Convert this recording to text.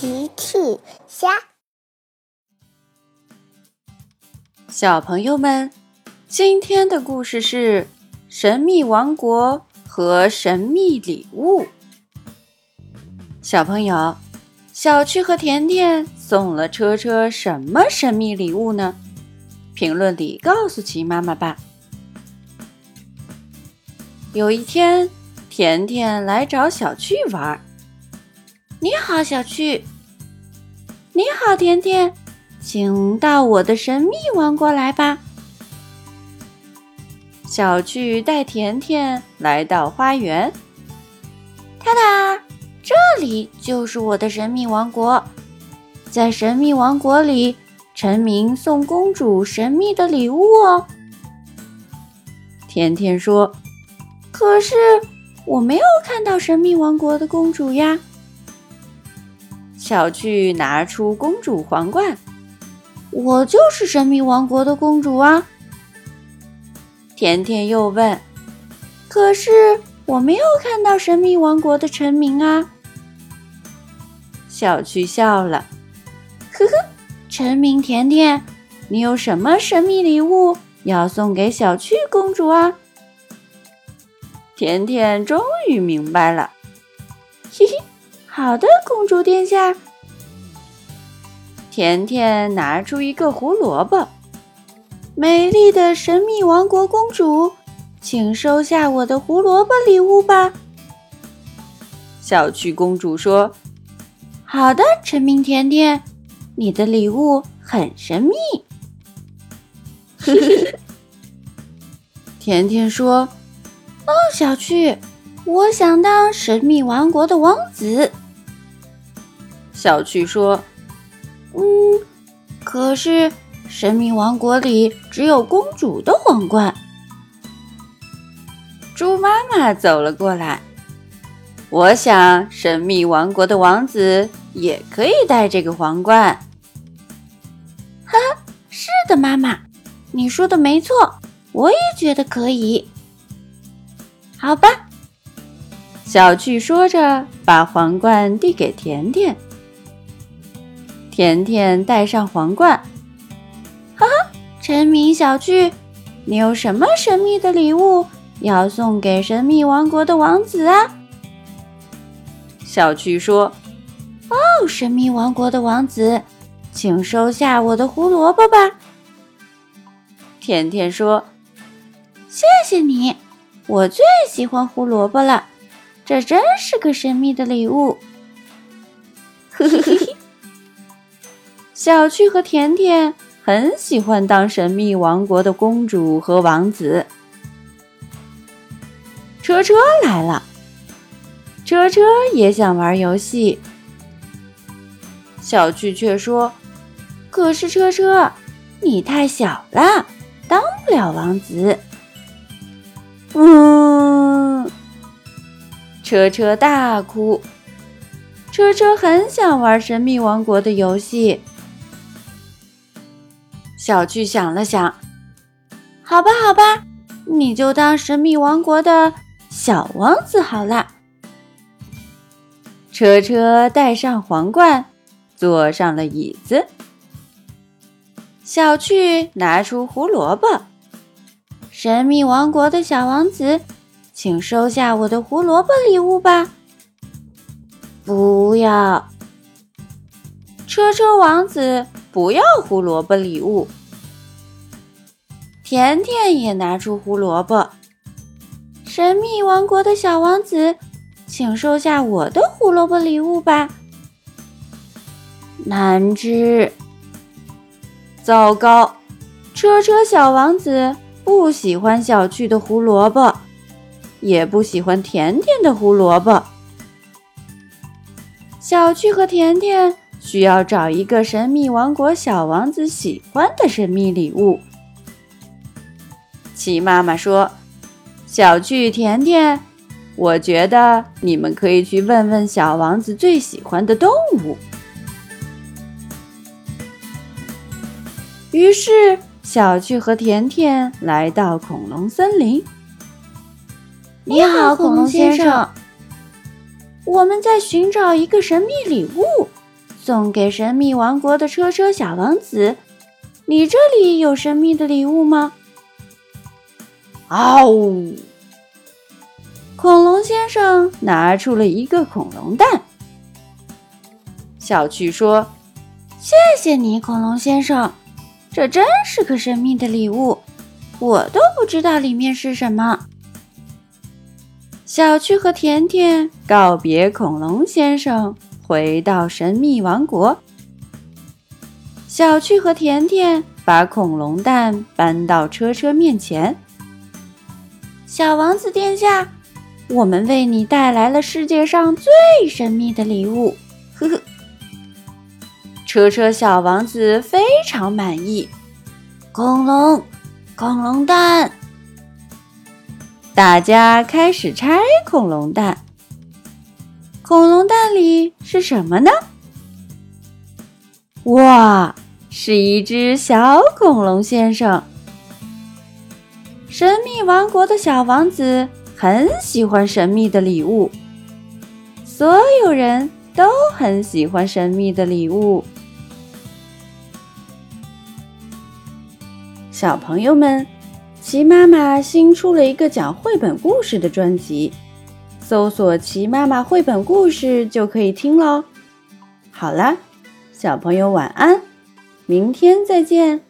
奇趣虾，小朋友们，今天的故事是《神秘王国和神秘礼物》。小朋友，小趣和甜甜送了车车什么神秘礼物呢？评论里告诉奇妈妈吧。有一天，甜甜来找小趣玩。你好，小趣。你好，甜甜，请到我的神秘王国来吧。小趣带甜甜来到花园，哒哒，这里就是我的神秘王国。在神秘王国里，臣民送公主神秘的礼物哦。甜甜说：“可是我没有看到神秘王国的公主呀。”小趣拿出公主皇冠，我就是神秘王国的公主啊。甜甜又问：“可是我没有看到神秘王国的臣民啊。”小趣笑了，呵呵，臣民甜甜，你有什么神秘礼物要送给小趣公主啊？甜甜终于明白了，嘿嘿。好的，公主殿下。甜甜拿出一个胡萝卜，美丽的神秘王国公主，请收下我的胡萝卜礼物吧。小趣公主说：“好的，陈明甜甜，你的礼物很神秘。”甜甜说：“哦，小趣，我想当神秘王国的王子。”小趣说：“嗯，可是神秘王国里只有公主的皇冠。”猪妈妈走了过来，我想神秘王国的王子也可以戴这个皇冠。哈，是的，妈妈，你说的没错，我也觉得可以。好吧，小趣说着，把皇冠递给甜甜。甜甜戴上皇冠，哈哈！臣民小趣，你有什么神秘的礼物要送给神秘王国的王子啊？小趣说：“哦，神秘王国的王子，请收下我的胡萝卜吧。”甜甜说：“谢谢你，我最喜欢胡萝卜了，这真是个神秘的礼物。”呵呵呵呵。小趣和甜甜很喜欢当神秘王国的公主和王子。车车来了，车车也想玩游戏。小趣却说：“可是车车，你太小了，当不了王子。”嗯，车车大哭。车车很想玩神秘王国的游戏。小趣想了想，好吧，好吧，你就当神秘王国的小王子好了。车车戴上皇冠，坐上了椅子。小趣拿出胡萝卜，神秘王国的小王子，请收下我的胡萝卜礼物吧。不要，车车王子，不要胡萝卜礼物。甜甜也拿出胡萝卜。神秘王国的小王子，请收下我的胡萝卜礼物吧。难吃，糟糕！车车小王子不喜欢小趣的胡萝卜，也不喜欢甜甜的胡萝卜。小趣和甜甜需要找一个神秘王国小王子喜欢的神秘礼物。鸡妈妈说：“小趣、甜甜，我觉得你们可以去问问小王子最喜欢的动物。”于是，小趣和甜甜来到恐龙森林。你好，恐龙先生，我们在寻找一个神秘礼物，送给神秘王国的车车小王子。你这里有神秘的礼物吗？嗷！恐龙先生拿出了一个恐龙蛋。小趣说：“谢谢你，恐龙先生，这真是个神秘的礼物，我都不知道里面是什么。”小趣和甜甜告别恐龙先生，回到神秘王国。小趣和甜甜把恐龙蛋搬到车车面前。小王子殿下，我们为你带来了世界上最神秘的礼物。呵呵，车车小王子非常满意。恐龙，恐龙蛋。大家开始拆恐龙蛋。恐龙蛋里是什么呢？哇，是一只小恐龙先生。神秘王国的小王子很喜欢神秘的礼物，所有人都很喜欢神秘的礼物。小朋友们。齐妈妈新出了一个讲绘本故事的专辑，搜索“齐妈妈绘本故事”就可以听喽。好啦，小朋友晚安，明天再见。